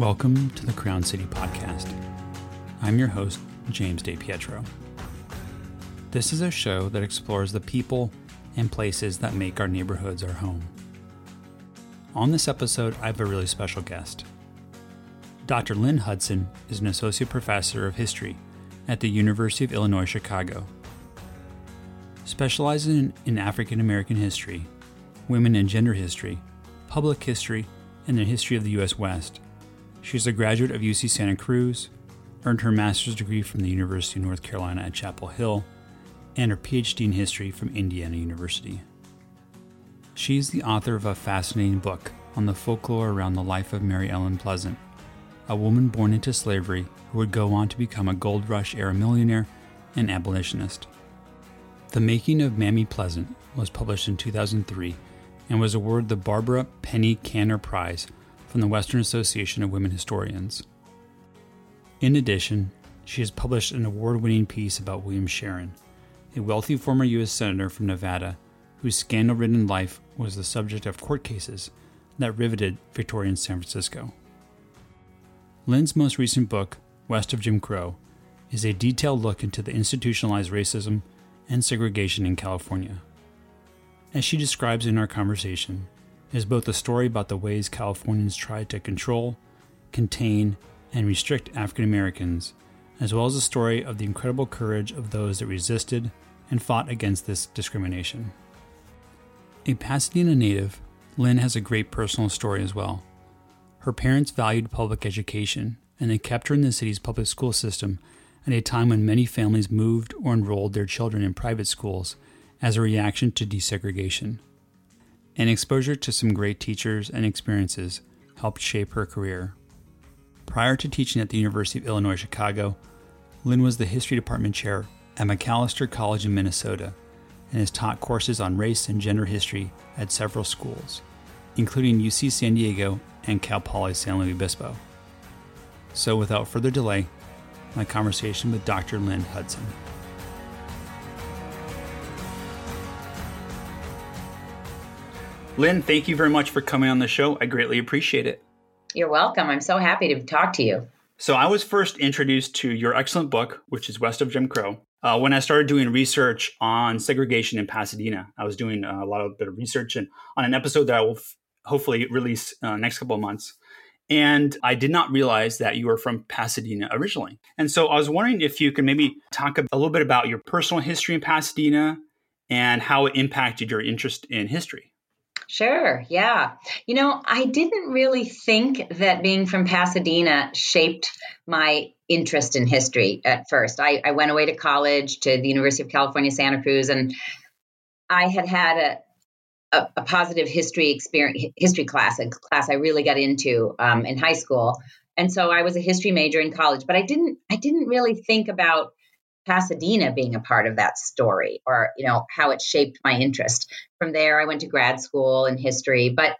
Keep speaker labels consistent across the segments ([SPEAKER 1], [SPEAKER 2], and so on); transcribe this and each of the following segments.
[SPEAKER 1] Welcome to the Crown City Podcast. I'm your host, James DePietro. This is a show that explores the people and places that make our neighborhoods our home. On this episode, I have a really special guest. Dr. Lynn Hudson is an associate professor of history at the University of Illinois Chicago. Specializing in African American history, women and gender history, public history, and the history of the U.S. West, she is a graduate of UC Santa Cruz, earned her master's degree from the University of North Carolina at Chapel Hill, and her PhD in history from Indiana University. She is the author of a fascinating book on the folklore around the life of Mary Ellen Pleasant, a woman born into slavery who would go on to become a gold rush era millionaire and abolitionist. The Making of Mammy Pleasant was published in 2003 and was awarded the Barbara Penny Kanner Prize from the Western Association of Women Historians. In addition, she has published an award winning piece about William Sharon, a wealthy former U.S. Senator from Nevada whose scandal ridden life was the subject of court cases that riveted Victorian San Francisco. Lynn's most recent book, West of Jim Crow, is a detailed look into the institutionalized racism and segregation in California. As she describes in our conversation, is both a story about the ways Californians tried to control, contain, and restrict African Americans, as well as a story of the incredible courage of those that resisted and fought against this discrimination. A Pasadena native, Lynn has a great personal story as well. Her parents valued public education, and they kept her in the city's public school system at a time when many families moved or enrolled their children in private schools as a reaction to desegregation and exposure to some great teachers and experiences helped shape her career. Prior to teaching at the University of Illinois Chicago, Lynn was the history department chair at Macalester College in Minnesota and has taught courses on race and gender history at several schools, including UC San Diego and Cal Poly San Luis Obispo. So, without further delay, my conversation with Dr. Lynn Hudson. Lynn, thank you very much for coming on the show. I greatly appreciate it.
[SPEAKER 2] You're welcome. I'm so happy to talk to you.
[SPEAKER 1] So, I was first introduced to your excellent book, which is West of Jim Crow, uh, when I started doing research on segregation in Pasadena. I was doing uh, a lot of bit of research and on an episode that I will f- hopefully release uh, next couple of months. And I did not realize that you were from Pasadena originally. And so I was wondering if you could maybe talk a little bit about your personal history in Pasadena and how it impacted your interest in history.
[SPEAKER 2] Sure. Yeah. You know, I didn't really think that being from Pasadena shaped my interest in history at first. I, I went away to college to the University of California, Santa Cruz, and I had had a, a, a positive history experience, history class, a class I really got into um, in high school. And so I was a history major in college, but I didn't, I didn't really think about Pasadena being a part of that story or, you know, how it shaped my interest. From there, I went to grad school in history, but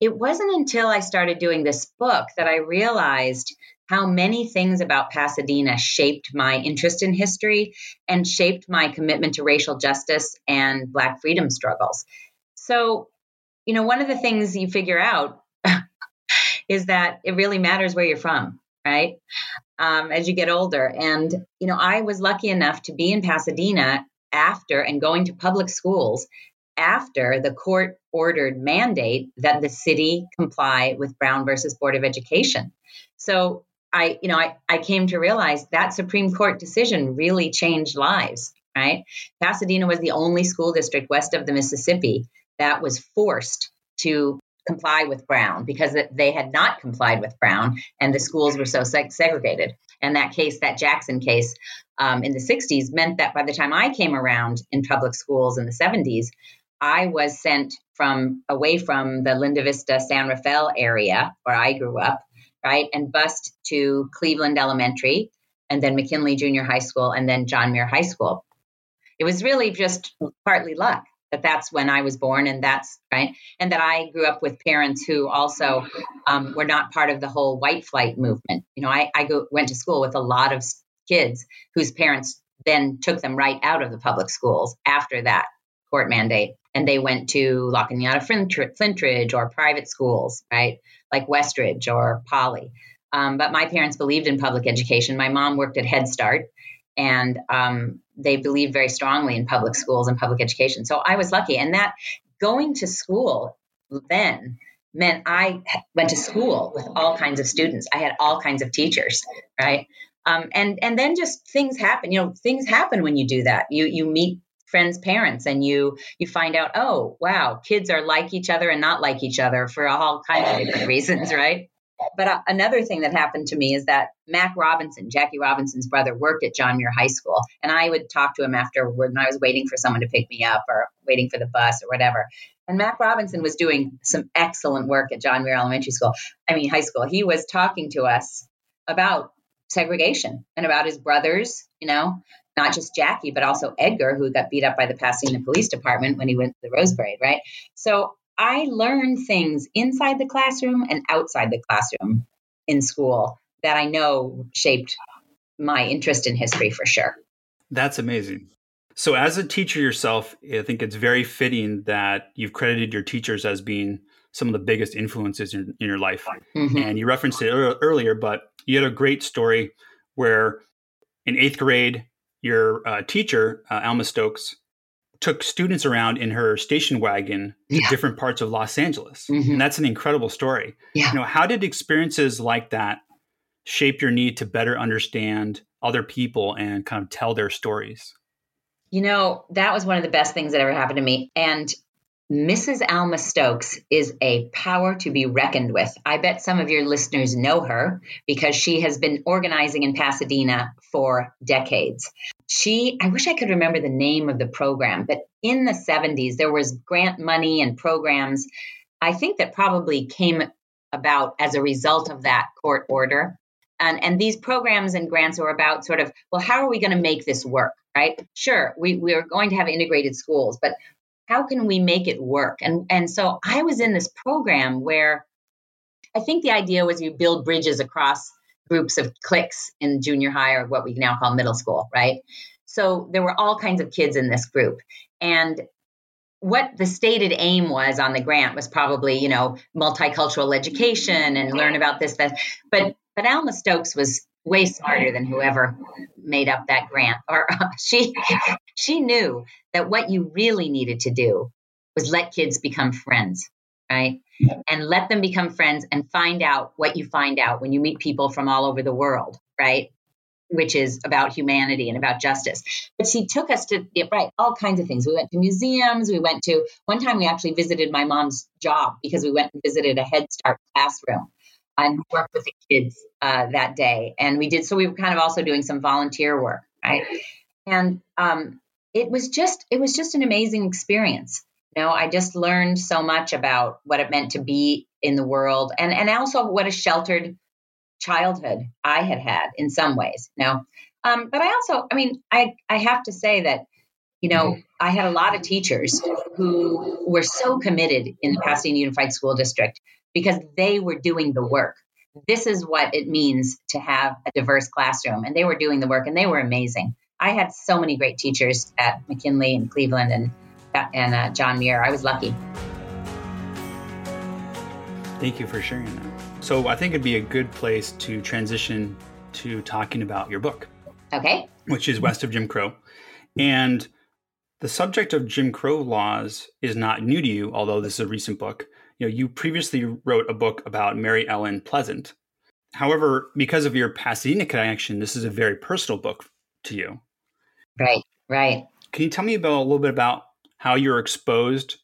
[SPEAKER 2] it wasn't until I started doing this book that I realized how many things about Pasadena shaped my interest in history and shaped my commitment to racial justice and Black freedom struggles. So, you know, one of the things you figure out is that it really matters where you're from, right? um, as you get older. And, you know, I was lucky enough to be in Pasadena after and going to public schools after the court ordered mandate that the city comply with Brown versus Board of Education. So I, you know, I, I came to realize that Supreme Court decision really changed lives, right? Pasadena was the only school district west of the Mississippi that was forced to comply with Brown because they had not complied with Brown and the schools were so seg- segregated. And that case, that Jackson case um, in the 60s, meant that by the time I came around in public schools in the 70s, I was sent from away from the Linda Vista San Rafael area where I grew up, right, and bused to Cleveland Elementary and then McKinley Junior High School and then John Muir High School. It was really just partly luck that that's when I was born, and that's right, and that I grew up with parents who also um, were not part of the whole white flight movement. You know, I, I go, went to school with a lot of kids whose parents then took them right out of the public schools after that court mandate and they went to La Cañada Flintridge or private schools, right? Like Westridge or Poly. Um, but my parents believed in public education. My mom worked at Head Start and um, they believe very strongly in public schools and public education. So I was lucky. And that going to school then meant I went to school with all kinds of students. I had all kinds of teachers, right? Um, and and then just things happen. You know, things happen when you do that. You you meet friends' parents, and you you find out, oh wow, kids are like each other and not like each other for all kinds of different reasons, right? But uh, another thing that happened to me is that Mack Robinson, Jackie Robinson's brother, worked at John Muir High School, and I would talk to him after when I was waiting for someone to pick me up or waiting for the bus or whatever. And Mack Robinson was doing some excellent work at John Muir Elementary School. I mean, high school. He was talking to us about segregation and about his brothers, you know, not just Jackie, but also Edgar, who got beat up by the Pasadena Police Department when he went to the Rose Parade, right? So I learned things inside the classroom and outside the classroom in school that I know shaped my interest in history for sure.
[SPEAKER 1] That's amazing. So, as a teacher yourself, I think it's very fitting that you've credited your teachers as being some of the biggest influences in, in your life. Mm-hmm. And you referenced it earlier, but you had a great story where in eighth grade, your uh, teacher, uh, Alma Stokes, took students around in her station wagon to yeah. different parts of Los Angeles. Mm-hmm. And that's an incredible story. Yeah. You know, how did experiences like that shape your need to better understand other people and kind of tell their stories?
[SPEAKER 2] You know, that was one of the best things that ever happened to me. And Mrs. Alma Stokes is a power to be reckoned with. I bet some of your listeners know her because she has been organizing in Pasadena for decades. She, I wish I could remember the name of the program, but in the 70s, there was grant money and programs, I think that probably came about as a result of that court order. And, and these programs and grants were about sort of, well, how are we going to make this work? Right? Sure, we, we are going to have integrated schools, but how can we make it work? And and so I was in this program where I think the idea was you build bridges across groups of cliques in junior high or what we now call middle school, right? So there were all kinds of kids in this group. And what the stated aim was on the grant was probably, you know, multicultural education and learn about this, that. But but Alma Stokes was way smarter than whoever made up that grant. Or uh, she she knew that what you really needed to do was let kids become friends, right? And let them become friends and find out what you find out when you meet people from all over the world, right? Which is about humanity and about justice. But she took us to, yeah, right, all kinds of things. We went to museums. We went to, one time we actually visited my mom's job because we went and visited a Head Start classroom and worked with the kids uh, that day. And we did, so we were kind of also doing some volunteer work, right? And um, it was just, it was just an amazing experience. You know, I just learned so much about what it meant to be in the world and, and also what a sheltered childhood I had had in some ways, you know. Um, but I also, I mean, I, I have to say that, you know, I had a lot of teachers who were so committed in the Pasadena Unified School District because they were doing the work. This is what it means to have a diverse classroom. And they were doing the work and they were amazing. I had so many great teachers at McKinley and Cleveland and, and uh, John Muir. I was lucky.
[SPEAKER 1] Thank you for sharing that. So I think it'd be a good place to transition to talking about your book.
[SPEAKER 2] Okay.
[SPEAKER 1] Which is West of Jim Crow. And the subject of Jim Crow laws is not new to you, although this is a recent book you know, you previously wrote a book about Mary Ellen Pleasant. However, because of your Pasadena connection, this is a very personal book to you.
[SPEAKER 2] Right, right.
[SPEAKER 1] Can you tell me about a little bit about how you're exposed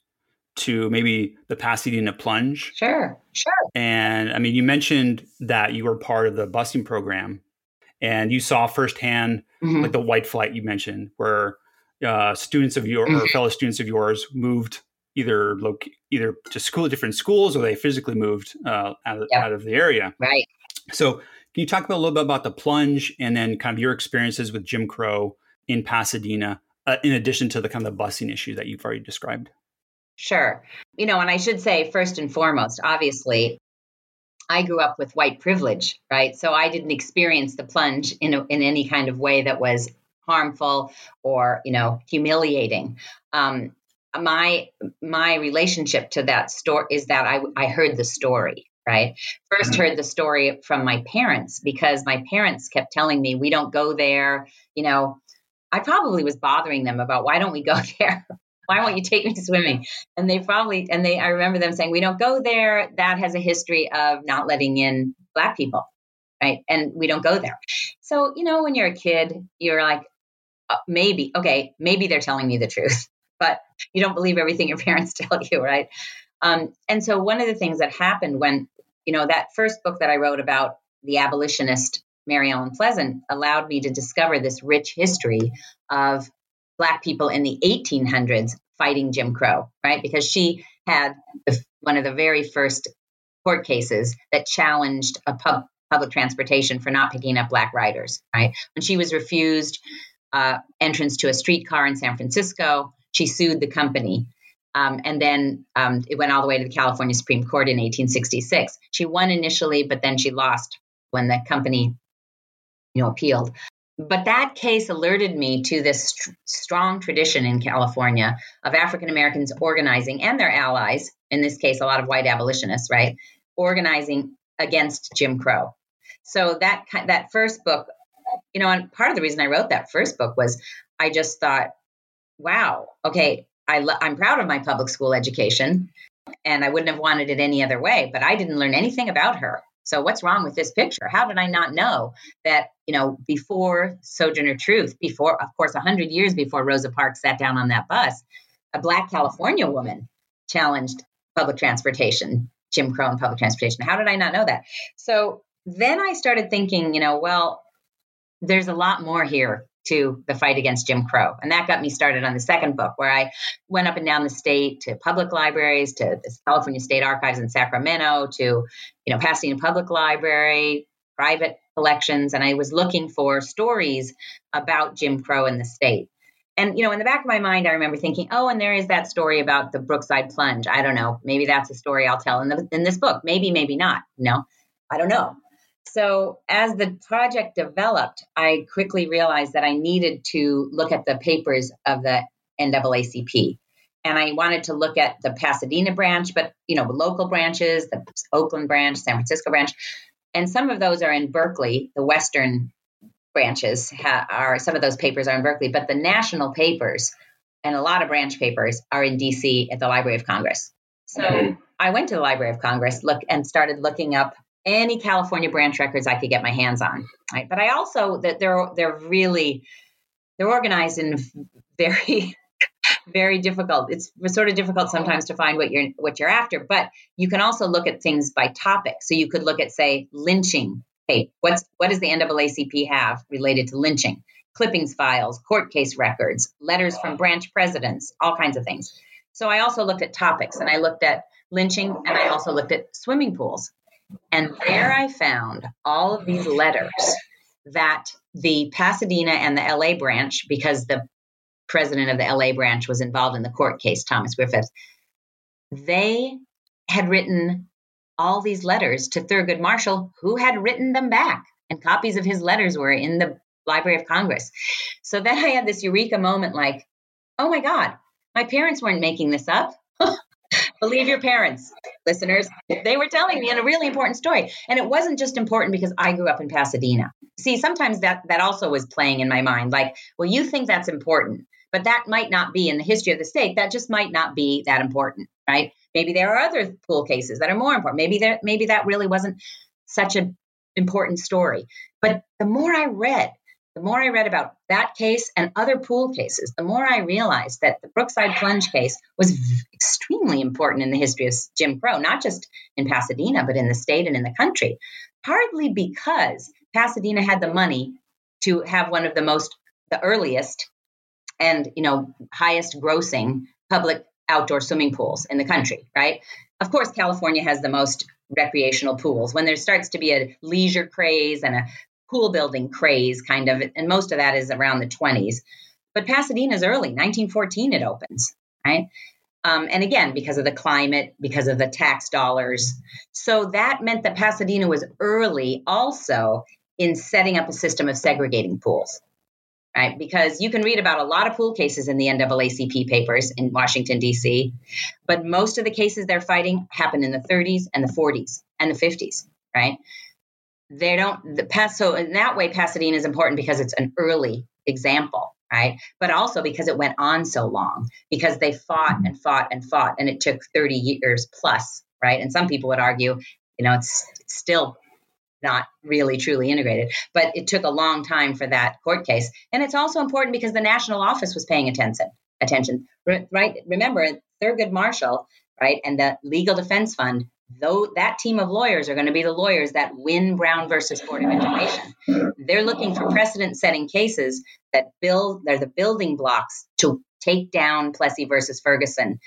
[SPEAKER 1] to maybe the Pasadena plunge?
[SPEAKER 2] Sure, sure.
[SPEAKER 1] And I mean, you mentioned that you were part of the busing program and you saw firsthand mm-hmm. like the white flight you mentioned where uh, students of your or fellow students of yours moved either loc- either to school different schools or they physically moved uh, out, of, yep. out of the area.
[SPEAKER 2] Right.
[SPEAKER 1] So, can you talk about a little bit about the plunge and then kind of your experiences with Jim Crow in Pasadena, uh, in addition to the kind of the busing issue that you've already described?
[SPEAKER 2] Sure. You know, and I should say, first and foremost, obviously, I grew up with white privilege, right? So I didn't experience the plunge in, a, in any kind of way that was harmful or, you know, humiliating. Um, my my relationship to that story is that I I heard the story right first heard the story from my parents because my parents kept telling me we don't go there you know I probably was bothering them about why don't we go there? Why won't you take me swimming? And they probably and they I remember them saying we don't go there. That has a history of not letting in black people right? And we don't go there. So you know when you're a kid you're like uh, maybe okay maybe they're telling me the truth but you don't believe everything your parents tell you, right? Um, and so one of the things that happened when, you know, that first book that I wrote about the abolitionist Mary Ellen Pleasant allowed me to discover this rich history of Black people in the 1800s fighting Jim Crow, right? Because she had one of the very first court cases that challenged a pub, public transportation for not picking up Black riders, right? When she was refused uh, entrance to a streetcar in San Francisco, she sued the company. Um, and then um, it went all the way to the California Supreme Court in 1866. She won initially, but then she lost when the company, you know, appealed. But that case alerted me to this st- strong tradition in California of African Americans organizing and their allies, in this case, a lot of white abolitionists, right, organizing against Jim Crow. So that that first book, you know, and part of the reason I wrote that first book was I just thought wow, okay, I lo- I'm proud of my public school education and I wouldn't have wanted it any other way, but I didn't learn anything about her. So what's wrong with this picture? How did I not know that, you know, before Sojourner Truth, before, of course, 100 years before Rosa Parks sat down on that bus, a Black California woman challenged public transportation, Jim Crow and public transportation. How did I not know that? So then I started thinking, you know, well, there's a lot more here to the fight against Jim Crow. And that got me started on the second book, where I went up and down the state to public libraries, to the California State Archives in Sacramento, to you know Pasadena Public Library, private collections, and I was looking for stories about Jim Crow in the state. And you know, in the back of my mind, I remember thinking, "Oh, and there is that story about the Brookside Plunge. I don't know. Maybe that's a story I'll tell in the in this book. Maybe, maybe not. Know, I don't know." So, as the project developed, I quickly realized that I needed to look at the papers of the NAACP. And I wanted to look at the Pasadena branch, but you know, local branches, the Oakland branch, San Francisco branch, and some of those are in Berkeley. The Western branches ha- are some of those papers are in Berkeley, but the national papers and a lot of branch papers are in DC at the Library of Congress. So mm-hmm. I went to the Library of Congress, look and started looking up any California branch records I could get my hands on. Right. But I also that they're they're really they're organized in very very difficult. It's sort of difficult sometimes to find what you're what you're after, but you can also look at things by topic. So you could look at say lynching. Hey, what's what does the NAACP have related to lynching? Clippings files, court case records, letters from branch presidents, all kinds of things. So I also looked at topics and I looked at lynching and I also looked at swimming pools and there I found all of these letters that the Pasadena and the LA branch, because the president of the LA branch was involved in the court case, Thomas Griffith, they had written all these letters to Thurgood Marshall, who had written them back. And copies of his letters were in the Library of Congress. So then I had this eureka moment like, oh my God, my parents weren't making this up. Believe your parents, listeners. They were telling me a really important story. And it wasn't just important because I grew up in Pasadena. See, sometimes that, that also was playing in my mind like, well, you think that's important, but that might not be in the history of the state. That just might not be that important, right? Maybe there are other pool cases that are more important. Maybe there, maybe that really wasn't such an important story. But the more I read, the more I read about that case and other pool cases, the more I realized that the Brookside Plunge case was extremely important in the history of Jim Crow, not just in Pasadena, but in the state and in the country. Partly because Pasadena had the money to have one of the most, the earliest and, you know, highest grossing public outdoor swimming pools in the country, right? Of course, California has the most recreational pools. When there starts to be a leisure craze and a pool building craze, kind of, and most of that is around the 20s. But Pasadena's early, 1914 it opens, right? Um, and again, because of the climate, because of the tax dollars. So that meant that Pasadena was early also in setting up a system of segregating pools, right? Because you can read about a lot of pool cases in the NAACP papers in Washington, D.C., but most of the cases they're fighting happen in the 30s and the 40s and the 50s, right? They don't, the past, so in that way, Pasadena is important because it's an early example, right? But also because it went on so long, because they fought and fought and fought, and it took 30 years plus, right? And some people would argue, you know, it's still not really truly integrated. But it took a long time for that court case. And it's also important because the national office was paying attention. Attention, right? Remember, Thurgood Marshall, right, and the Legal Defense Fund. Though that team of lawyers are going to be the lawyers that win Brown versus Board of Education. They're looking for precedent-setting cases that build. They're the building blocks to take down Plessy versus Ferguson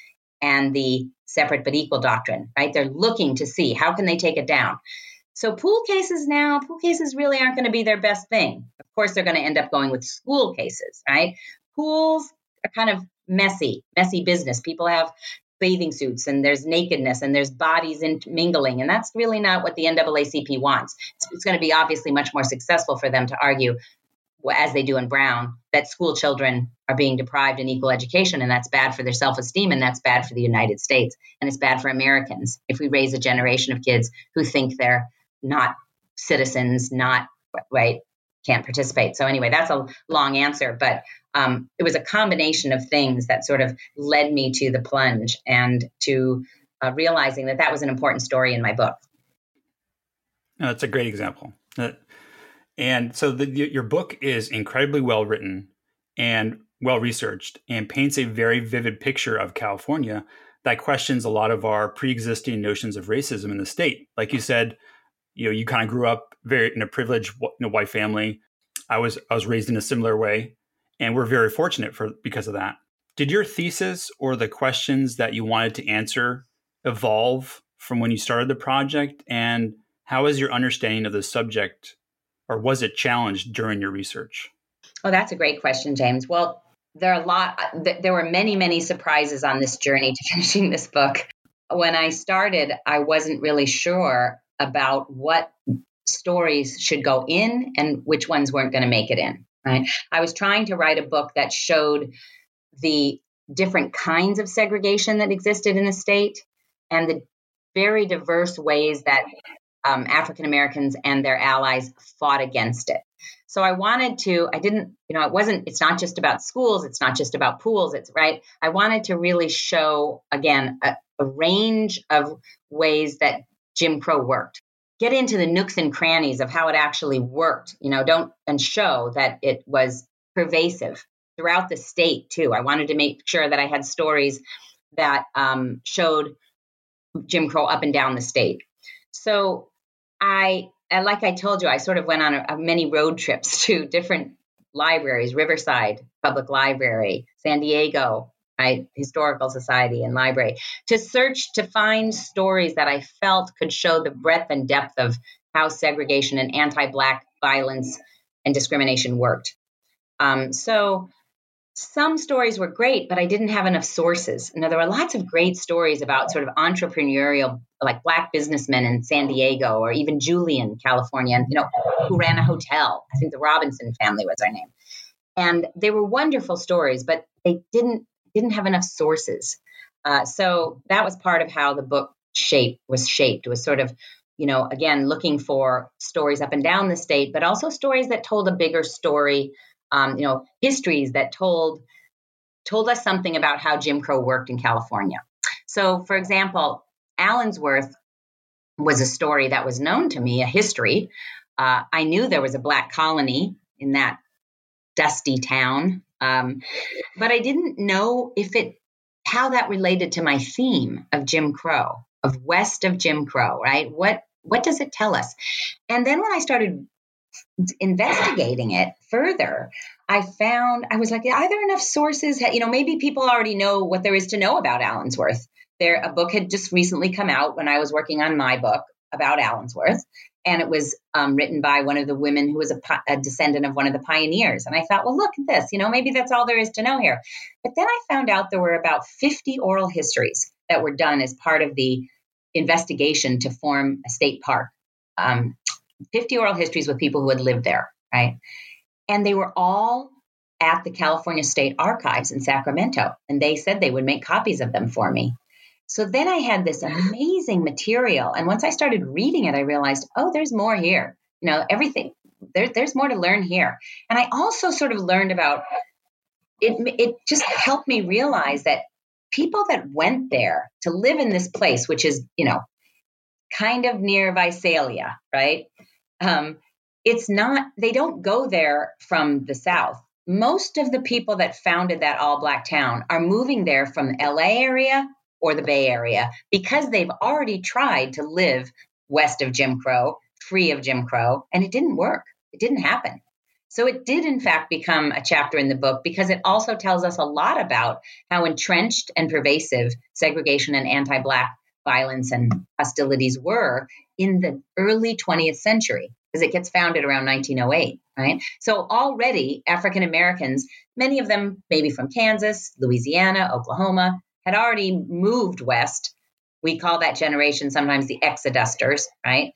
[SPEAKER 2] and the separate but equal doctrine. Right? They're looking to see how can they take it down. So pool cases now, pool cases really aren't going to be their best thing. Of course, they're going to end up going with school cases, right? Pools are kind of messy, messy business. People have bathing suits and there's nakedness and there's bodies mingling. And that's really not what the NAACP wants. It's, it's going to be obviously much more successful for them to argue, as they do in Brown, that school children are being deprived in equal education and that's bad for their self-esteem and that's bad for the United States and it's bad for Americans if we raise a generation of kids who think they're not citizens, not right, can't participate. So anyway, that's a long answer, but um, it was a combination of things that sort of led me to the plunge and to uh, realizing that that was an important story in my book.
[SPEAKER 1] No, that's a great example. Uh, and so the, your book is incredibly well written and well researched and paints a very vivid picture of California that questions a lot of our pre-existing notions of racism in the state. Like you said, you know you kind of grew up very in a privileged you know, white family. I was i was raised in a similar way and we're very fortunate for because of that. Did your thesis or the questions that you wanted to answer evolve from when you started the project? And how is your understanding of the subject or was it challenged during your research?
[SPEAKER 2] Oh that's a great question james. Well there are a lot uh, there were many many surprises on this journey to finishing this book. When i started i wasn't really sure about what stories should go in and which ones weren't going to make it in. Right. I was trying to write a book that showed the different kinds of segregation that existed in the state and the very diverse ways that um, African Americans and their allies fought against it. So I wanted to, I didn't, you know, it wasn't, it's not just about schools, it's not just about pools, it's right. I wanted to really show, again, a, a range of ways that Jim Crow worked. Get into the nooks and crannies of how it actually worked, you know, don't and show that it was pervasive throughout the state too. I wanted to make sure that I had stories that um, showed Jim Crow up and down the state. So I, like I told you, I sort of went on a, a many road trips to different libraries, Riverside Public Library, San Diego, right? Historical Society and Library, to search to find stories that I felt could show the breadth and depth of how segregation and anti Black violence and discrimination worked. Um, so some stories were great, but I didn't have enough sources. Know, there were lots of great stories about sort of entrepreneurial, like black businessmen in San Diego or even Julian, California, you know, who ran a hotel. I think the Robinson family was their name. And they were wonderful stories, but they didn't didn't have enough sources. Uh, so that was part of how the book shape was shaped. Was sort of, you know, again looking for stories up and down the state, but also stories that told a bigger story. Um, you know, histories that told told us something about how Jim Crow worked in California. So, for example, Allensworth was a story that was known to me, a history. Uh, I knew there was a black colony in that dusty town um, but I didn't know if it how that related to my theme of Jim Crow, of west of Jim Crow, right? What what does it tell us? And then when I started investigating it further, I found I was like, are there enough sources? You know, maybe people already know what there is to know about Allensworth. There, a book had just recently come out when I was working on my book about Allensworth, and it was um, written by one of the women who was a, a, descendant of one of the pioneers. And I thought, well, look at this, you know, maybe that's all there is to know here. But then I found out there were about 50 oral histories that were done as part of the investigation to form a state park. Um, 50 oral histories with people who had lived there, right? And they were all at the California State Archives in Sacramento, and they said they would make copies of them for me. So then I had this amazing material. And once I started reading it, I realized, oh, there's more here. You know, everything, there, there's more to learn here. And I also sort of learned about it, it just helped me realize that people that went there to live in this place, which is, you know, kind of near Visalia, right? Um, it's not, they don't go there from the South. Most of the people that founded that all black town are moving there from the LA area or the Bay Area because they've already tried to live west of Jim Crow, free of Jim Crow, and it didn't work. It didn't happen. So it did, in fact, become a chapter in the book because it also tells us a lot about how entrenched and pervasive segregation and anti Black violence and hostilities were in the early 20th century, because it gets founded around 1908, right? So already African Americans, many of them maybe from Kansas, Louisiana, Oklahoma, had already moved west. We call that generation sometimes the exodusters, right?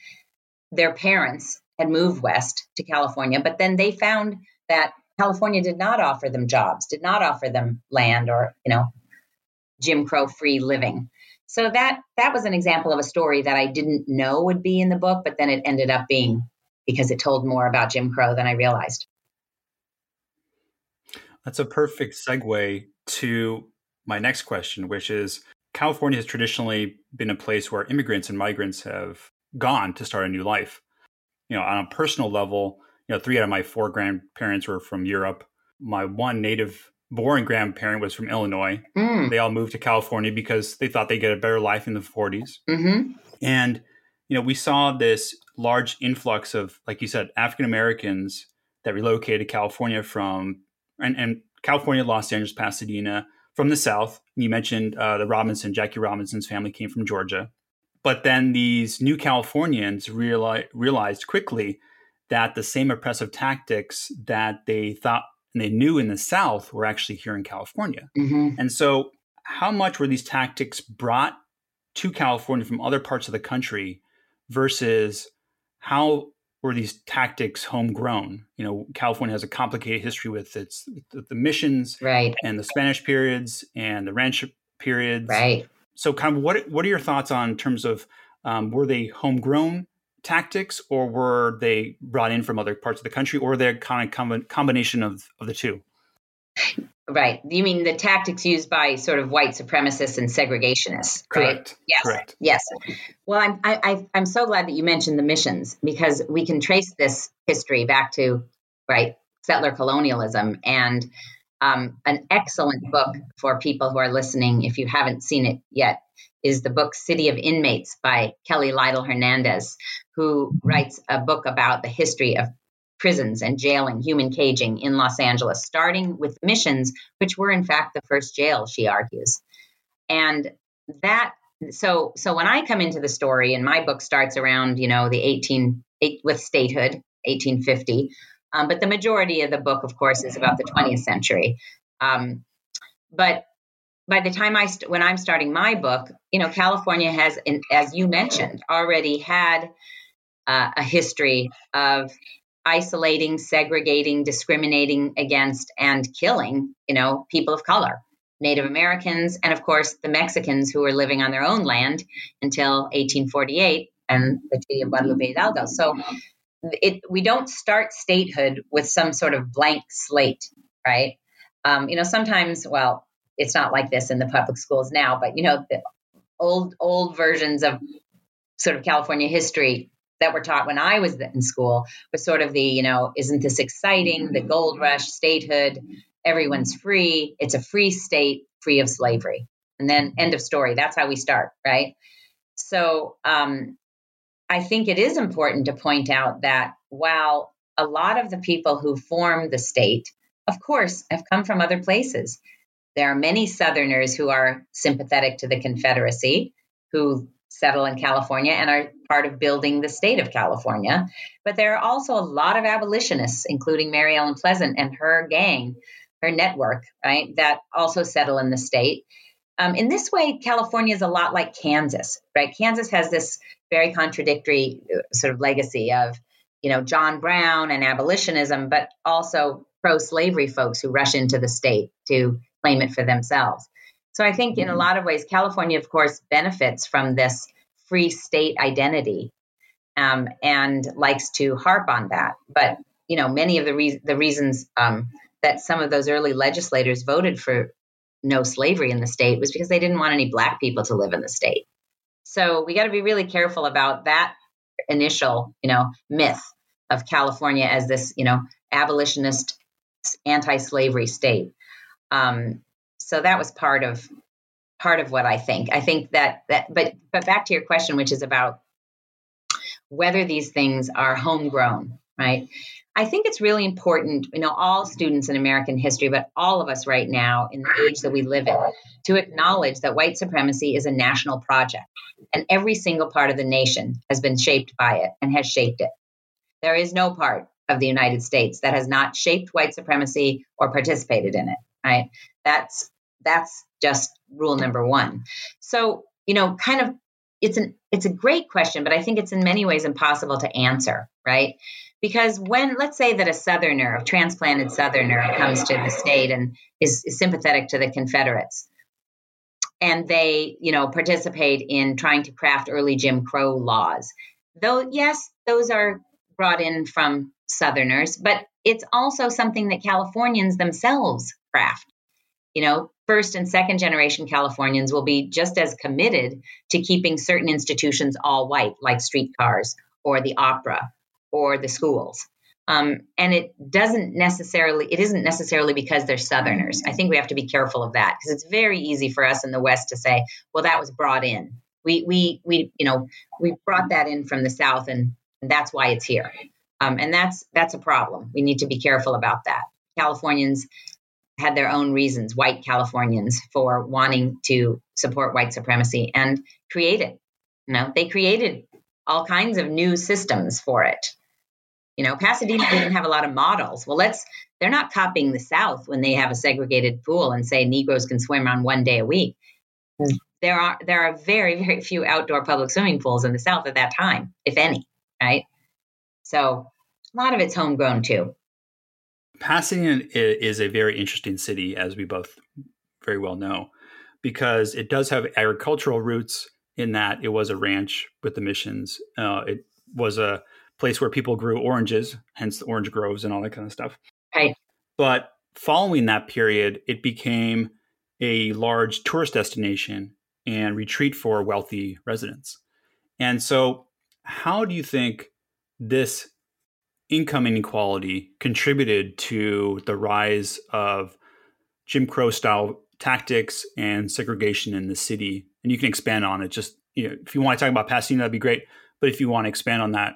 [SPEAKER 2] Their parents had moved west to California, but then they found that California did not offer them jobs, did not offer them land or, you know, Jim Crow free living. So that that was an example of a story that I didn't know would be in the book, but then it ended up being because it told more about Jim Crow than I realized.
[SPEAKER 1] That's a perfect segue to my next question, which is California has traditionally been a place where immigrants and migrants have gone to start a new life. You know, on a personal level, you know, three out of my four grandparents were from Europe. My one native born grandparent was from Illinois. Mm. They all moved to California because they thought they'd get a better life in the 40s. Mm-hmm. And, you know, we saw this large influx of, like you said, African Americans that relocated to California from, and, and California, Los Angeles, Pasadena, from the South. You mentioned uh, the Robinson, Jackie Robinson's family came from Georgia. But then these new Californians reali- realized quickly that the same oppressive tactics that they thought and they knew in the South were actually here in California. Mm-hmm. And so, how much were these tactics brought to California from other parts of the country versus how were these tactics homegrown? You know, California has a complicated history with its the missions,
[SPEAKER 2] right,
[SPEAKER 1] and the Spanish periods and the ranch periods,
[SPEAKER 2] right.
[SPEAKER 1] So, kind of, what what are your thoughts on terms of um, were they homegrown tactics, or were they brought in from other parts of the country, or they're kind of com- combination of of the two?
[SPEAKER 2] Right. You mean the tactics used by sort of white supremacists and segregationists,
[SPEAKER 1] Correct.
[SPEAKER 2] right? Yes.
[SPEAKER 1] Correct.
[SPEAKER 2] Yes. Well, I'm I, I'm so glad that you mentioned the missions because we can trace this history back to right settler colonialism and um, an excellent book for people who are listening. If you haven't seen it yet, is the book City of Inmates by Kelly Lytle Hernandez, who writes a book about the history of prisons and jailing, human caging in Los Angeles, starting with missions, which were in fact the first jail, she argues. And that so so when I come into the story, and my book starts around you know the 18 with statehood, 1850, um, but the majority of the book, of course, is about the 20th century. Um, but by the time I st- when I'm starting my book, you know, California has, as you mentioned, already had uh, a history of isolating, segregating, discriminating against, and killing, you know, people of color, Native Americans, and of course the Mexicans who were living on their own land until 1848 and the Treaty of Guadalupe Hidalgo. So it, we don't start statehood with some sort of blank slate, right? Um, you know, sometimes, well, it's not like this in the public schools now, but you know, the old old versions of sort of California history that were taught when I was in school was sort of the, you know, isn't this exciting? The gold rush, statehood, everyone's free. It's a free state, free of slavery. And then end of story. That's how we start, right? So um, I think it is important to point out that while a lot of the people who formed the state, of course, have come from other places, there are many Southerners who are sympathetic to the Confederacy, who settle in California and are part of building the state of California. But there are also a lot of abolitionists, including Mary Ellen Pleasant and her gang, her network, right, that also settle in the state. Um, in this way, California is a lot like Kansas, right? Kansas has this very contradictory uh, sort of legacy of, you know, John Brown and abolitionism, but also pro slavery folks who rush into the state to claim it for themselves. So I think in a mm-hmm. lot of ways, California, of course, benefits from this free state identity um, and likes to harp on that. But you know, many of the re- the reasons um, that some of those early legislators voted for no slavery in the state was because they didn't want any black people to live in the state. So we got to be really careful about that initial, you know, myth of California as this, you know, abolitionist, anti-slavery state. Um, so that was part of part of what I think. I think that that, but but back to your question, which is about whether these things are homegrown, right? I think it's really important, you know, all students in American history, but all of us right now in the age that we live in, to acknowledge that white supremacy is a national project and every single part of the nation has been shaped by it and has shaped it. There is no part of the United States that has not shaped white supremacy or participated in it, right? That's that's just rule number 1. So, you know, kind of it's an it's a great question, but I think it's in many ways impossible to answer, right? Because when, let's say that a Southerner, a transplanted Southerner, comes to the state and is, is sympathetic to the Confederates, and they, you know, participate in trying to craft early Jim Crow laws, though, yes, those are brought in from Southerners, but it's also something that Californians themselves craft. You know, first and second generation Californians will be just as committed to keeping certain institutions all white, like streetcars or the opera or the schools. Um, and it doesn't necessarily, it isn't necessarily because they're Southerners. I think we have to be careful of that because it's very easy for us in the West to say, well, that was brought in. We, we, we, you know, we brought that in from the South and, that's why it's here. Um, and that's, that's a problem. We need to be careful about that. Californians had their own reasons, white Californians, for wanting to support white supremacy and created, you know, they created all kinds of new systems for it. You know, Pasadena didn't have a lot of models. Well, let's, they're not copying the South when they have a segregated pool and say Negroes can swim on one day a week. Mm. There are there are very very few outdoor public swimming pools in the South at that time, if any, right? So a lot of it's homegrown too.
[SPEAKER 1] Pasadena is a very interesting city, as we both very well know, because it does have agricultural roots in that it was a ranch with the missions. Uh, it was a place where people grew oranges, hence the orange groves and all that kind of stuff.
[SPEAKER 2] Right.
[SPEAKER 1] But following that period, it became a large tourist destination and retreat for wealthy residents. And so, how do you think this income inequality contributed to the rise of Jim Crow style tactics and segregation in the city? And you can expand on it. Just you know, if you want to talk about Pasadena, that'd be great. But if you want to expand on that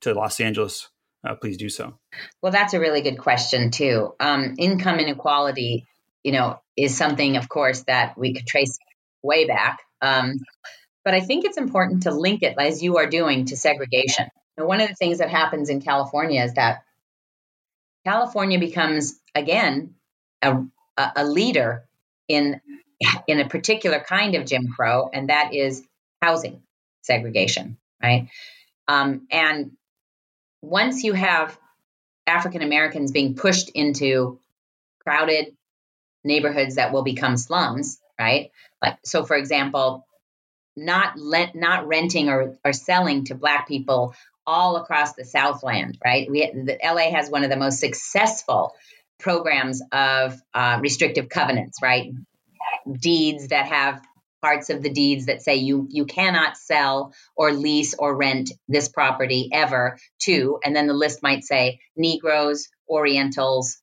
[SPEAKER 1] to Los Angeles, uh, please do so.
[SPEAKER 2] Well, that's a really good question too. Um, income inequality, you know, is something, of course, that we could trace way back. Um, but I think it's important to link it, as you are doing, to segregation. Now, one of the things that happens in California is that California becomes again a, a leader in in a particular kind of Jim Crow, and that is housing segregation, right? Um, and once you have African Americans being pushed into crowded neighborhoods that will become slums, right? Like so, for example, not let not renting or, or selling to Black people all across the Southland, right? We the, LA has one of the most successful programs of uh, restrictive covenants, right? Deeds that have parts of the deeds that say you you cannot sell or lease or rent this property ever to and then the list might say negroes orientals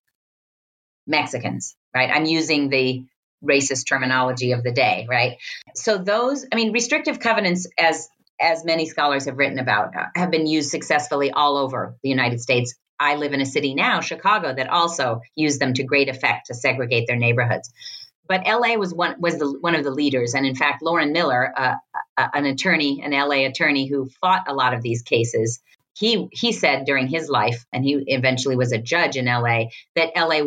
[SPEAKER 2] mexicans right i'm using the racist terminology of the day right so those i mean restrictive covenants as as many scholars have written about, uh, have been used successfully all over the United States. I live in a city now, Chicago, that also used them to great effect to segregate their neighborhoods. But LA was one was the, one of the leaders, and in fact, Loren Miller, uh, uh, an attorney, an LA attorney who fought a lot of these cases, he he said during his life, and he eventually was a judge in LA, that LA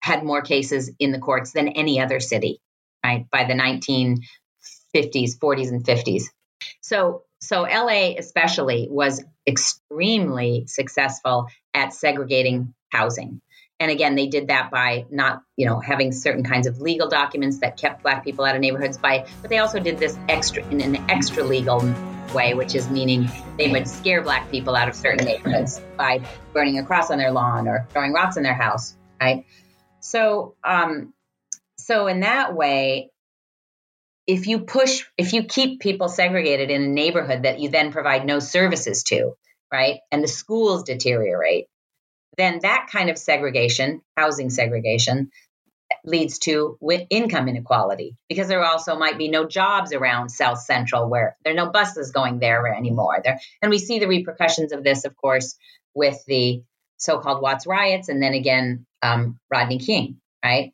[SPEAKER 2] had more cases in the courts than any other city, right? By the 1950s, 40s, and 50s. So, so LA especially was extremely successful at segregating housing. and again, they did that by not, you know, having certain kinds of legal documents that kept black people out of neighborhoods by, but they also did this extra in an extra legal way, which is meaning they would scare black people out of certain neighborhoods by burning a cross on their lawn or throwing rocks in their house, right? So, um, so in that way, if you push, if you keep people segregated in a neighborhood that you then provide no services to, right, and the schools deteriorate, then that kind of segregation, housing segregation, leads to income inequality because there also might be no jobs around South Central where there are no buses going there anymore. There, and we see the repercussions of this, of course, with the so-called Watts riots, and then again um, Rodney King, right?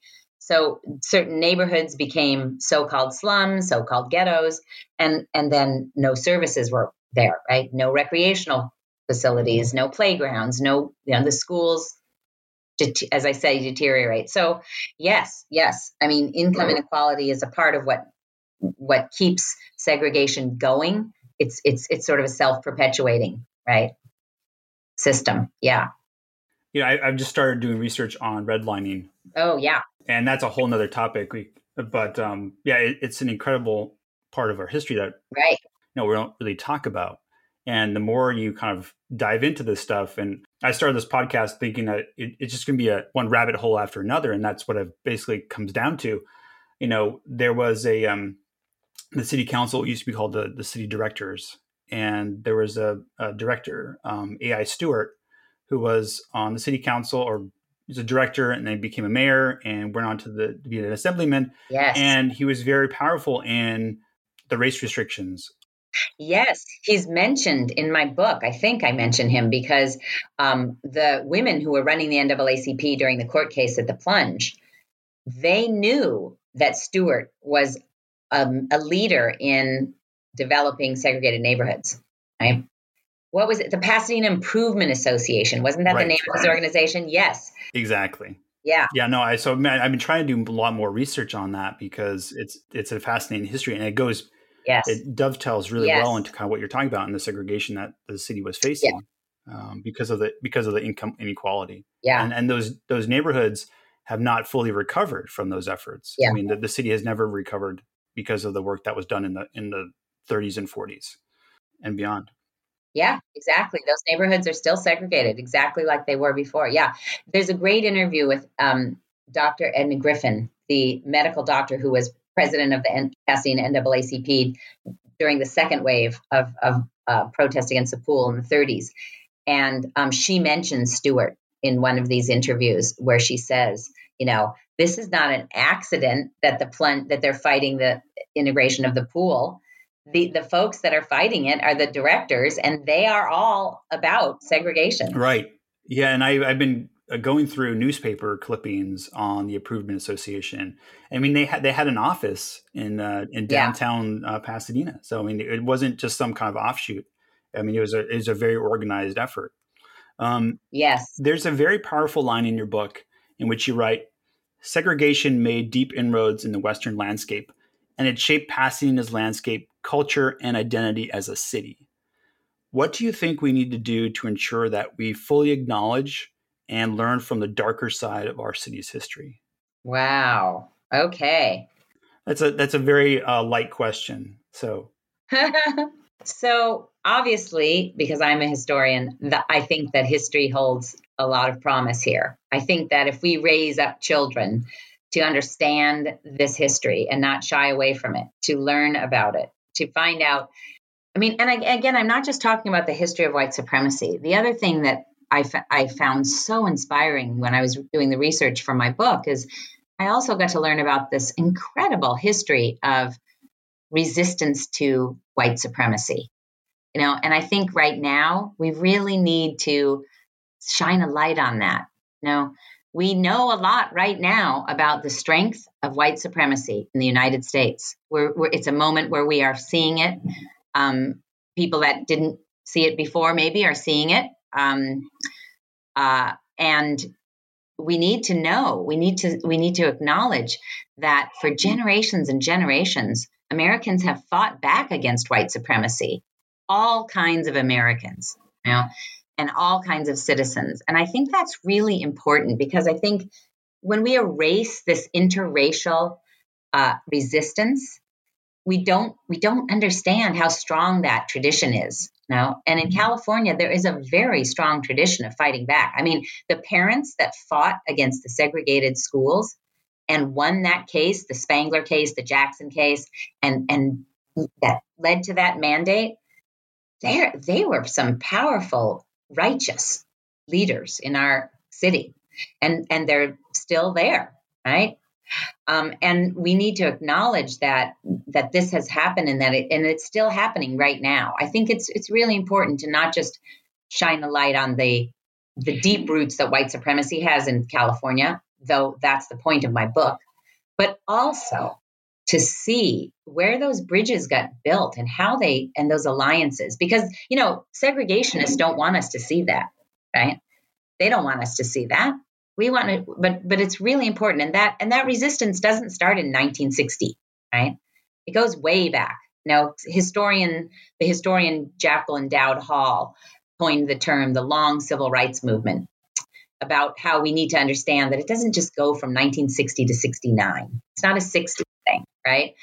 [SPEAKER 2] So certain neighborhoods became so-called slums, so-called ghettos, and and then no services were there, right? No recreational facilities, no playgrounds, no, you know, the schools, as I say, deteriorate. So, yes, yes. I mean, income inequality is a part of what what keeps segregation going. It's it's it's sort of a self perpetuating, right? System. Yeah.
[SPEAKER 1] You Yeah, I, have just started doing research on redlining.
[SPEAKER 2] Oh yeah.
[SPEAKER 1] And that's a whole nother topic. We, but um, yeah, it, it's an incredible part of our history that
[SPEAKER 2] right.
[SPEAKER 1] You know, we don't really talk about. And the more you kind of dive into this stuff, and I started this podcast thinking that it, it's just going to be a one rabbit hole after another, and that's what it basically comes down to. You know, there was a um, the city council used to be called the the city directors, and there was a, a director, um, A.I. Stewart, who was on the city council or was a director and then became a mayor and went on to the to be an assemblyman.
[SPEAKER 2] Yes,
[SPEAKER 1] and he was very powerful in the race restrictions
[SPEAKER 2] Yes, he's mentioned in my book. I think I mentioned him because um, the women who were running the NAACP during the court case at the plunge, they knew that Stewart was um, a leader in developing segregated neighborhoods. Right? What was it? The Pasadena Improvement Association. Wasn't that right. the name of this organization? Yes.
[SPEAKER 1] Exactly.
[SPEAKER 2] Yeah.
[SPEAKER 1] Yeah. No. I so man, I've been trying to do a lot more research on that because it's it's a fascinating history and it goes
[SPEAKER 2] Yes.
[SPEAKER 1] It dovetails really yes. well into kind of what you're talking about in the segregation that the city was facing yeah. um, because of the because of the income inequality.
[SPEAKER 2] Yeah.
[SPEAKER 1] And, and those those neighborhoods have not fully recovered from those efforts.
[SPEAKER 2] Yeah.
[SPEAKER 1] I mean, the, the city has never recovered because of the work that was done in the in the 30s and 40s and beyond.
[SPEAKER 2] Yeah, exactly. Those neighborhoods are still segregated, exactly like they were before. Yeah, there's a great interview with um, Dr. Edna Griffith, the medical doctor who was president of the Pasadena NAACP during the second wave of, of uh, protest against the pool in the 30s. And um, she mentions Stewart in one of these interviews where she says, you know, this is not an accident that the plant that they're fighting the integration of the pool. The, the folks that are fighting it are the directors, and they are all about segregation.
[SPEAKER 1] Right. Yeah, and I, I've been uh, going through newspaper clippings on the Improvement Association. I mean, they had they had an office in uh, in downtown yeah. uh, Pasadena. So I mean, it wasn't just some kind of offshoot. I mean, it was a it was a very organized effort.
[SPEAKER 2] Um, yes,
[SPEAKER 1] there's a very powerful line in your book in which you write, "Segregation made deep inroads in the Western landscape, and it shaped Pasadena's landscape, culture, and identity as a city." What do you think we need to do to ensure that we fully acknowledge and learn from the darker side of our city's history?
[SPEAKER 2] Wow. Okay.
[SPEAKER 1] That's a that's a very uh, light question. So.
[SPEAKER 2] so obviously, because I'm a historian, the, I think that history holds a lot of promise here. I think that if we raise up children to understand this history and not shy away from it, to learn about it, to find out. I mean, and I, again, I'm not just talking about the history of white supremacy. The other thing that I, f- I found so inspiring when I was doing the research for my book is I also got to learn about this incredible history of resistance to white supremacy. You know, and I think right now we really need to shine a light on that. You know, we know a lot right now about the strength of white supremacy in the United States. We're, we're, it's a moment where we are seeing it. Um, people that didn't see it before maybe are seeing it. Um, uh, and we need to know, we need to, we need to acknowledge that for generations and generations, Americans have fought back against white supremacy. All kinds of Americans, you know, and all kinds of citizens. And I think that's really important because I think when we erase this interracial uh, resistance, we don't we don't understand how strong that tradition is. No, and in mm-hmm. California, there is a very strong tradition of fighting back. I mean, the parents that fought against the segregated schools and won that case, the Spangler case, the Jackson case, and and that led to that mandate. They they were some powerful righteous leaders in our city, and and they're still there, right? Um, and we need to acknowledge that that this has happened and that it, and it's still happening right now. I think it's it's really important to not just shine a light on the the deep roots that white supremacy has in California, though that's the point of my book, but also to see where those bridges got built and how they and those alliances because you know segregationists don't want us to see that right? They don't want us to see that. We want to but but it's really important and that and that resistance doesn't start in 1960 right? It goes way back. Now historian the historian jacquelyn dowd hall coined the term the long civil rights movement about how we need to understand that it doesn't just go from 1960 to 69 it's not a 60 thing right?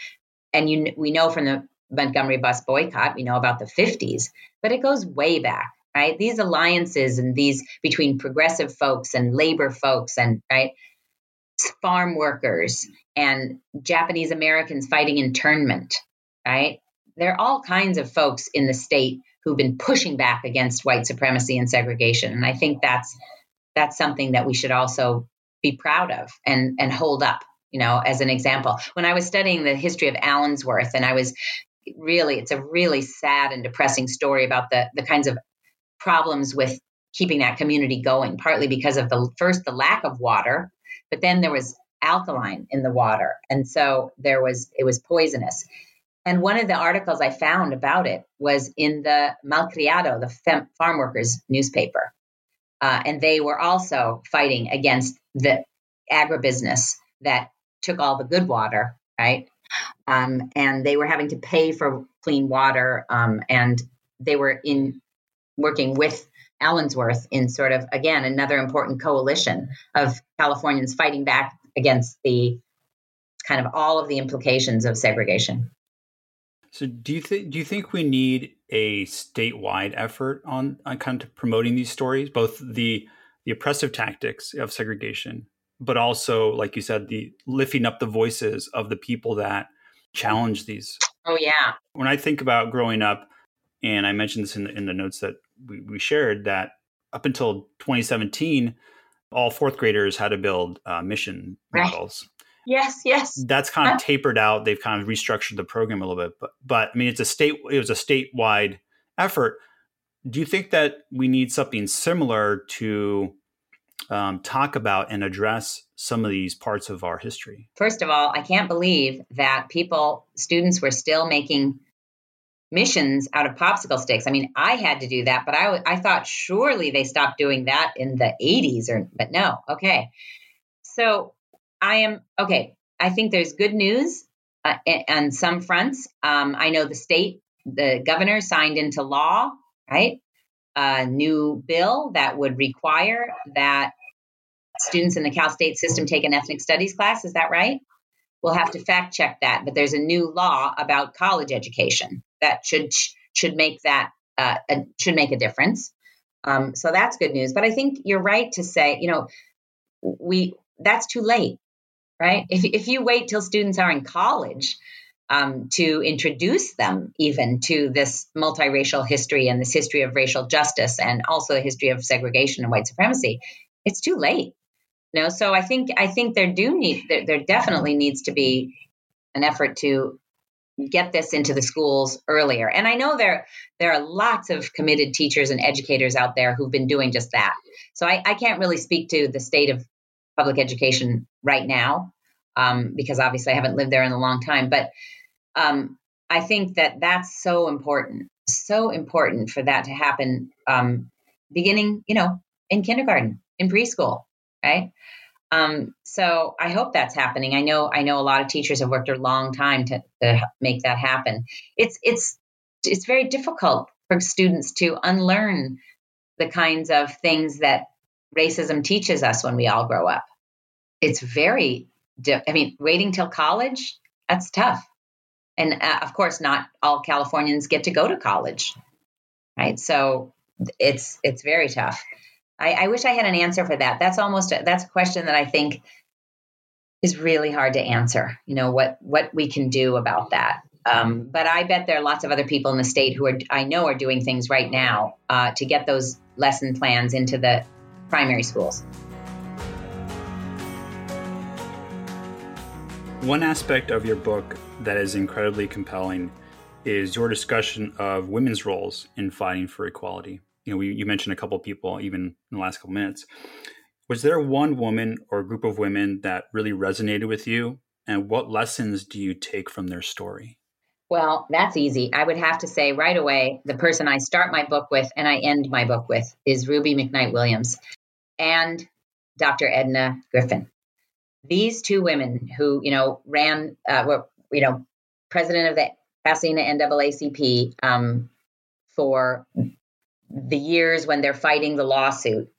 [SPEAKER 2] And you, we know from the Montgomery bus boycott, we know about the 50s, but it goes way back, right? These alliances and these between progressive folks and labor folks and, right, farm workers and Japanese Americans fighting internment, right? There are all kinds of folks in the state who've been pushing back against white supremacy and segregation. And I think that's that's something that we should also be proud of and and hold up you know, as an example. When I was studying the history of Allensworth, and I was really, it's a really sad and depressing story about the the kinds of problems with keeping that community going, partly because of the first the lack of water, but then there was alkaline in the water, and so there was it was poisonous. And one of the articles I found about it was in the Malcriado, the fem- farm workers newspaper. Uh, and they were also fighting against the agribusiness that took all the good water, right? Um, and they were having to pay for clean water, um, and they were in working with Allensworth in sort of again another important coalition of Californians fighting back against the kind of all of the implications of segregation.
[SPEAKER 1] So do you think do you think we need a statewide effort on on kind of promoting these stories, both the the oppressive tactics of segregation but also, like you said, the lifting up the voices of the people that challenge these.
[SPEAKER 2] Oh yeah.
[SPEAKER 1] When I think about growing up, and I mentioned this in the, in the notes that we, we shared, that up until 2017, all fourth graders had to build uh, mission right. models.
[SPEAKER 2] Yes, yes.
[SPEAKER 1] That's kind of tapered out. They've kind of restructured the program a little bit, but but I mean, it's a state. It was a statewide effort. Do you think that we need something similar to um, talk about and address some of these parts of our history?
[SPEAKER 2] First of all, I can't believe that people, students, were still making missions out of popsicle sticks. I mean, I had to do that, but I, I thought surely they stopped doing that in the 80s, or but no. Okay, so I am okay. I think there's good news uh, on some fronts. Um, I know the state, the governor signed into law, right? A new bill that would require that students in the Cal State system take an ethnic studies class. Is that right? We'll have to fact check that, but there's a new law about college education that should should make that uh, a, should make a difference. Um, so that's good news. But I think you're right to say, you know, we that's too late, right? If if you wait till students are in college um, to introduce them even to this multiracial history and this history of racial justice and also the history of segregation and white supremacy, it's too late. You know, so I think I think there do need there, there definitely needs to be an effort to get this into the schools earlier. And I know there there are lots of committed teachers and educators out there who've been doing just that. So I, I can't really speak to the state of public education right now um, because obviously I haven't lived there in a long time. But um, I think that that's so important, so important for that to happen um, beginning, you know, in kindergarten, in preschool, right? Um, so I hope that's happening. I know I know a lot of teachers have worked a long time to, to make that happen. It's it's it's very difficult for students to unlearn the kinds of things that racism teaches us when we all grow up. It's very, I mean, waiting till college, that's tough. And uh, of course, not all Californians get to go to college, right? So it's it's very tough. I, I wish I had an answer for that. That's almost a, that's a question that I think is really hard to answer. You know what what we can do about that. Um, but I bet there are lots of other people in the state who are I know are doing things right now uh, to get those lesson plans into the primary schools.
[SPEAKER 1] One aspect of your book that is incredibly compelling is your discussion of women's roles in fighting for equality. You know, we, you mentioned a couple people even in the last couple minutes. Was there one woman or group of women that really resonated with you? And what lessons do you take from their story?
[SPEAKER 2] Well, that's easy. I would have to say right away the person I start my book with and I end my book with is Ruby McKnight Williams and Dr. Edna Griffith. These two women who, you know, ran, uh, were, you know, president of the Pasadena NAACP um, for the years when they're fighting the lawsuit.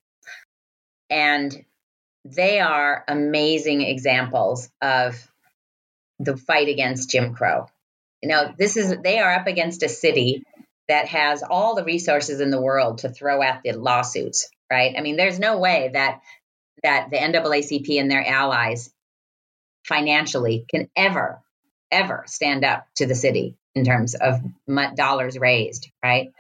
[SPEAKER 2] And they are amazing examples of the fight against Jim Crow. You know, this is they are up against a city that has all the resources in the world to throw at the lawsuits, right? I mean, there's no way that that the NAACP and their allies financially can ever ever stand up to the city in terms of dollars raised, right?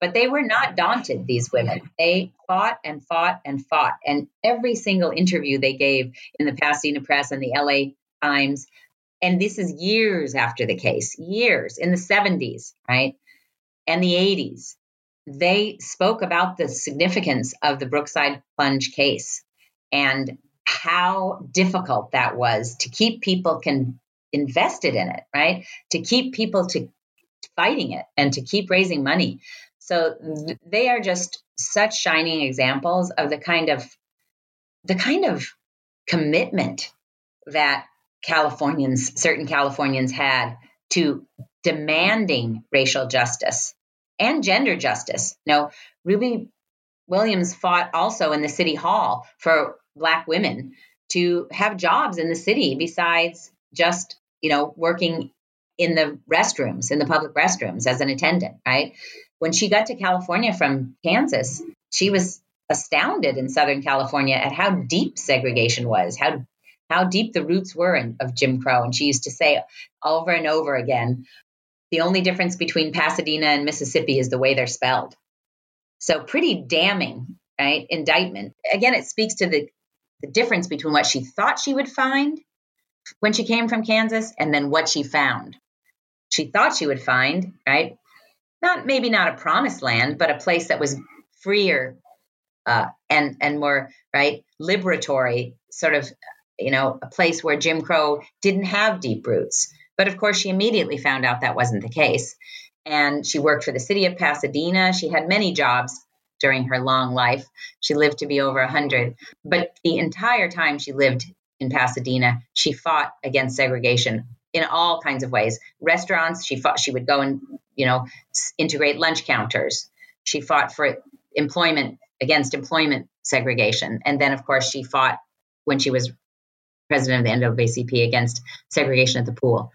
[SPEAKER 2] But they were not daunted, these women. They fought and fought and fought. And every single interview they gave in the Pasadena Press and the LA Times, and this is years after the case, years in the 70s, right? And the 80s, they spoke about the significance of the Brookside Plunge case and how difficult that was to keep people can invested in it, right? To keep people to fighting it and to keep raising money. So th- they are just such shining examples of the kind of the kind of commitment that Californians, certain Californians had to demanding racial justice and gender justice. You know, Ruby Williams fought also in the city hall for black women to have jobs in the city besides just, you know, working in the restrooms, in the public restrooms as an attendant, right? When she got to California from Kansas, she was astounded in Southern California at how deep segregation was, how how deep the roots were in, of Jim Crow. And she used to say over and over again, the only difference between Pasadena and Mississippi is the way they're spelled. So pretty damning, right? Indictment. Again, it speaks to the, the difference between what she thought she would find when she came from Kansas and then what she found. She thought she would find, right? not maybe not a promised land, but a place that was freer uh, and and more right liberatory, sort of you know a place where Jim Crow didn't have deep roots. But of course, she immediately found out that wasn't the case, and she worked for the city of Pasadena. She had many jobs during her long life. She lived to be over a hundred, but the entire time she lived in Pasadena, she fought against segregation in all kinds of ways. Restaurants, she fought. She would go and you know, integrate lunch counters. She fought for employment against employment segregation. And then, of course, she fought when she was president of the NAACP against segregation at the pool.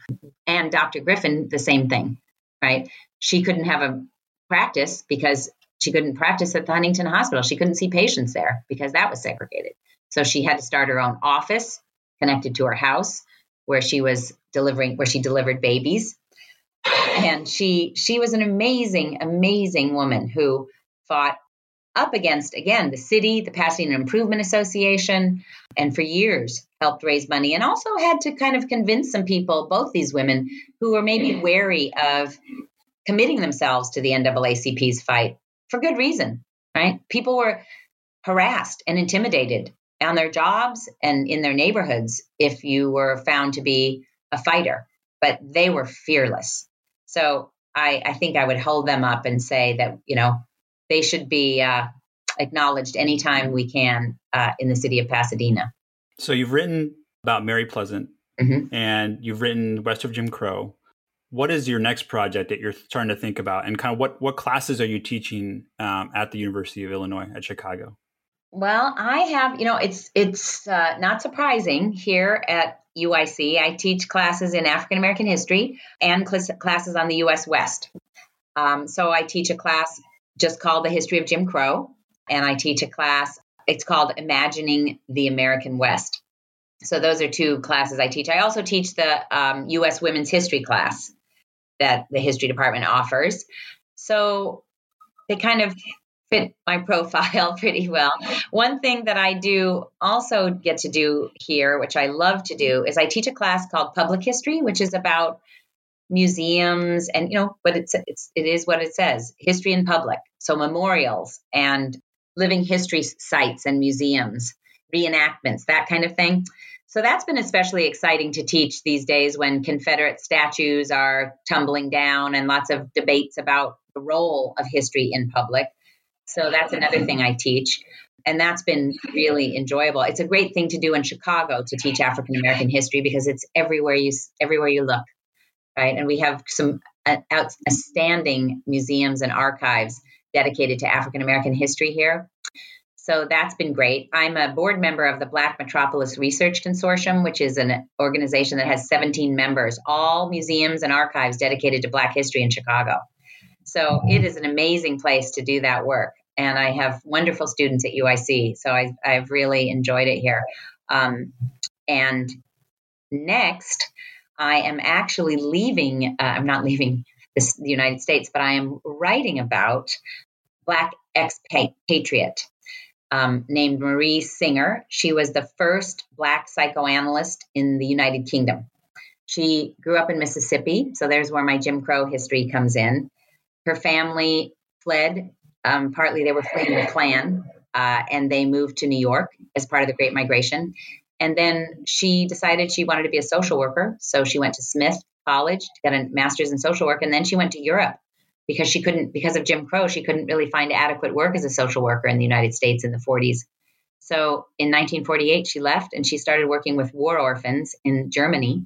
[SPEAKER 2] And Dr. Griffith, the same thing, right? She couldn't have a practice because she couldn't practice at the Huntington Hospital. She couldn't see patients there because that was segregated. So she had to start her own office connected to her house where she was delivering, where she delivered babies and she she was an amazing amazing woman who fought up against again the city the pasadena improvement association and for years helped raise money and also had to kind of convince some people both these women who were maybe wary of committing themselves to the naacp's fight for good reason right people were harassed and intimidated on their jobs and in their neighborhoods if you were found to be a fighter but they were fearless so I, I think I would hold them up and say that, you know, they should be uh, acknowledged anytime we can uh, in the city of Pasadena.
[SPEAKER 1] So you've written about Mary Pleasant mm-hmm. and you've written West of Jim Crow. What is your next project that you're starting to think about, and kind of what what classes are you teaching um, at the University of Illinois at Chicago?
[SPEAKER 2] Well, I have, you know, it's it's uh, not surprising here at UIC. I teach classes in African American history and cl- classes on the U.S. West. Um, so I teach a class just called the History of Jim Crow, and I teach a class. It's called Imagining the American West. So those are two classes I teach. I also teach the um, U.S. Women's History class that the history department offers. So they kind of fit my profile pretty well. One thing that I do also get to do here, which I love to do, is I teach a class called Public History, which is about museums and you know but it's it's it is what it says history in public so memorials and living history sites and museums reenactments that kind of thing so that's been especially exciting to teach these days when Confederate statues are tumbling down and lots of debates about the role of history in public. So that's another thing I teach. And that's been really enjoyable. It's a great thing to do in Chicago to teach African American history because it's everywhere you everywhere you look, right? And we have some uh, outstanding museums and archives dedicated to African American history here. So that's been great. I'm a board member of the Black Metropolis Research Consortium, which is an organization that has 17 members, all museums and archives dedicated to Black history in Chicago. So it is an amazing place to do that work. And I have wonderful students at UIC. So I, have really enjoyed it here. Um, and next, I am actually leaving, uh, I'm not leaving this, the United States, but I am writing about Black expatriate um, named Marie Singer. She was the first Black psychoanalyst in the United Kingdom. She grew up in Mississippi, so there's where my Jim Crow history comes in. Her family fled, um, partly they were fleeing the Klan, uh, and they moved to New York as part of the Great Migration. And then she decided she wanted to be a social worker, so she went to Smith College to get a master's in social work, and then she went to Europe because she couldn't, because of Jim Crow, she couldn't really find adequate work as a social worker in the United States in the 40s. So in 1948, she left and she started working with war orphans in Germany.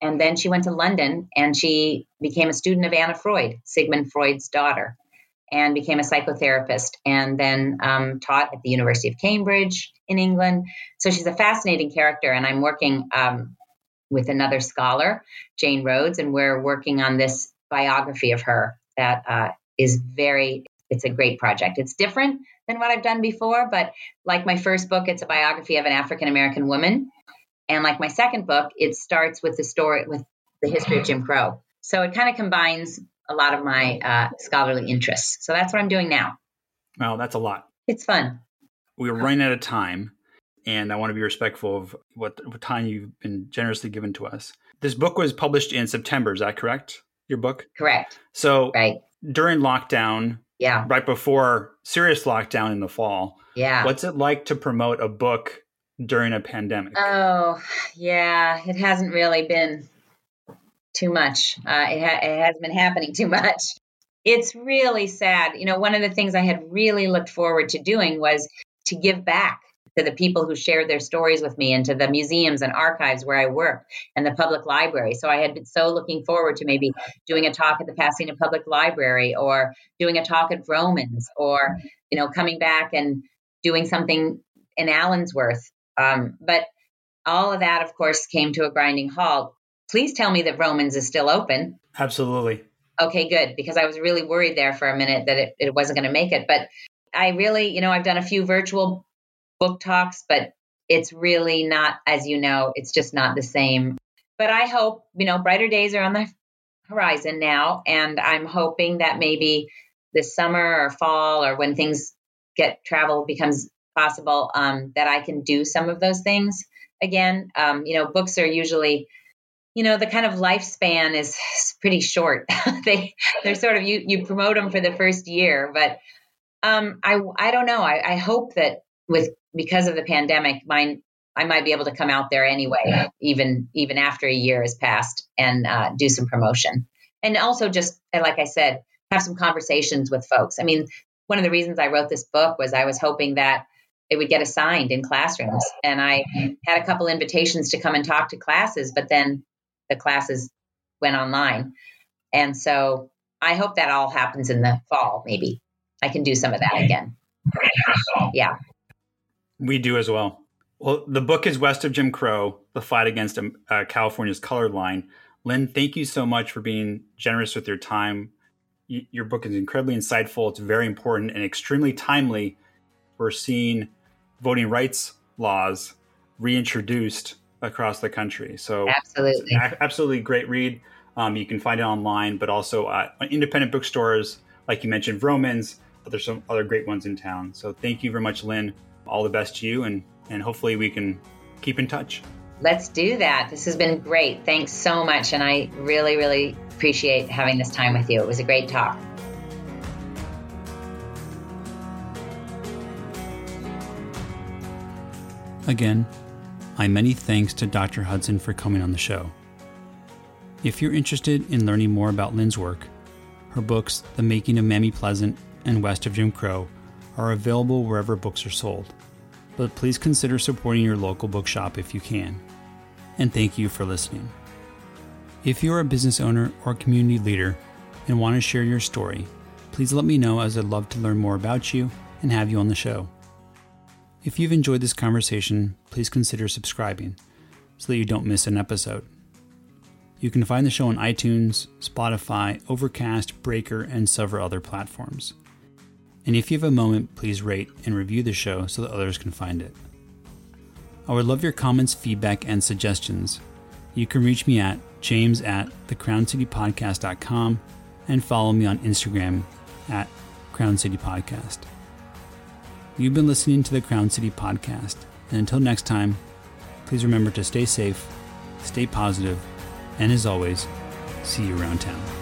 [SPEAKER 2] And then she went to London and she became a student of Anna Freud, Sigmund Freud's daughter, and became a psychotherapist and then um, taught at the University of Cambridge in England. So she's a fascinating character. And I'm working um, with another scholar, Jane Rhodes, and we're working on this biography of her that uh, is very it's a great project. It's different than what I've done before, but like my first book, it's a biography of an African American woman. And like my second book, it starts with the story with the history of Jim Crow. So it kind of combines a lot of my uh, scholarly interests. So that's what I'm doing now.
[SPEAKER 1] Wow, that's a lot.
[SPEAKER 2] It's fun.
[SPEAKER 1] We're running out of time, and I want to be respectful of what, what time you've been generously given to us. This book was published in September. Is that correct? Your book?
[SPEAKER 2] Correct.
[SPEAKER 1] So
[SPEAKER 2] right.
[SPEAKER 1] during lockdown,
[SPEAKER 2] yeah,
[SPEAKER 1] right before serious lockdown in the fall,
[SPEAKER 2] yeah,
[SPEAKER 1] what's it like to promote a book during a pandemic?
[SPEAKER 2] Oh, yeah, it hasn't really been too much. Uh, it, ha- it has been happening too much. It's really sad. You know, one of the things I had really looked forward to doing was to give back to the people who shared their stories with me and to the museums and archives where I work and the public library. So I had been so looking forward to maybe doing a talk at the Pasadena Public Library or doing a talk at Vroman's or, you know, coming back and doing something in Allensworth. Um, but all of that, of course, came to a grinding halt. Please tell me that Vroman's is still open.
[SPEAKER 1] Absolutely.
[SPEAKER 2] Okay, good, because I was really worried there for a minute that it, it wasn't going to make it. But I really, you know, I've done a few virtual book talks, but it's really not, as you know, it's just not the same. But I hope, you know, brighter days are on the horizon now. And I'm hoping that maybe this summer or fall or when things get travel becomes possible, um, that I can do some of those things again. Um, you know, books are usually, you know, the kind of lifespan is pretty short. they they're sort of you you promote them for the first year, but um, I I don't know. I, I hope that with because of the pandemic, mine I might be able to come out there anyway, even even after a year has passed, and uh, do some promotion, and also just like I said, have some conversations with folks. I mean, one of the reasons I wrote this book was I was hoping that it would get assigned in classrooms, and I had a couple invitations to come and talk to classes, but then the classes went online. And so I hope that all happens in the fall, maybe. I can do some of that again. Yeah.
[SPEAKER 1] We do as well. Well, the book is West of Jim Crow The Fight Against um, uh, California's Color Line. Lynn, thank you so much for being generous with your time. Y- your book is incredibly insightful. It's very important and extremely timely. We're seeing voting rights laws reintroduced across the country. So,
[SPEAKER 2] absolutely,
[SPEAKER 1] absolutely great read. Um, you can find it online, but also at independent bookstores, like you mentioned, Vroman's. But there's some other great ones in town. So, thank you very much, Lynn. All the best to you, and and hopefully we can keep in touch.
[SPEAKER 2] Let's do that. This has been great. Thanks so much. And I really, really appreciate having this time with you. It was a great talk.
[SPEAKER 1] Again, my many thanks to Dr. Hudson for coming on the show. If you're interested in learning more about Lynn's work, her books, The Making of Mammy Pleasant and West of Jim Crow, are available wherever books are sold but please consider supporting your local bookshop if you can. And thank you for listening. If you're a business owner or community leader and want to share your story, please let me know as I'd love to learn more about you and have you on the show. If you've enjoyed this conversation, please consider subscribing so that you don't miss an episode. You can find the show on iTunes, Spotify, Overcast, Breaker, and several other platforms. And if you have a moment, please rate and review the show so that others can find it. I would love your comments, feedback, and suggestions. You can reach me at james at thecrowncitypodcast.com and follow me on Instagram at Crown City Podcast. You've been listening to the Crown City Podcast, and until next time, please remember to stay safe, stay positive, and as always, see you around town.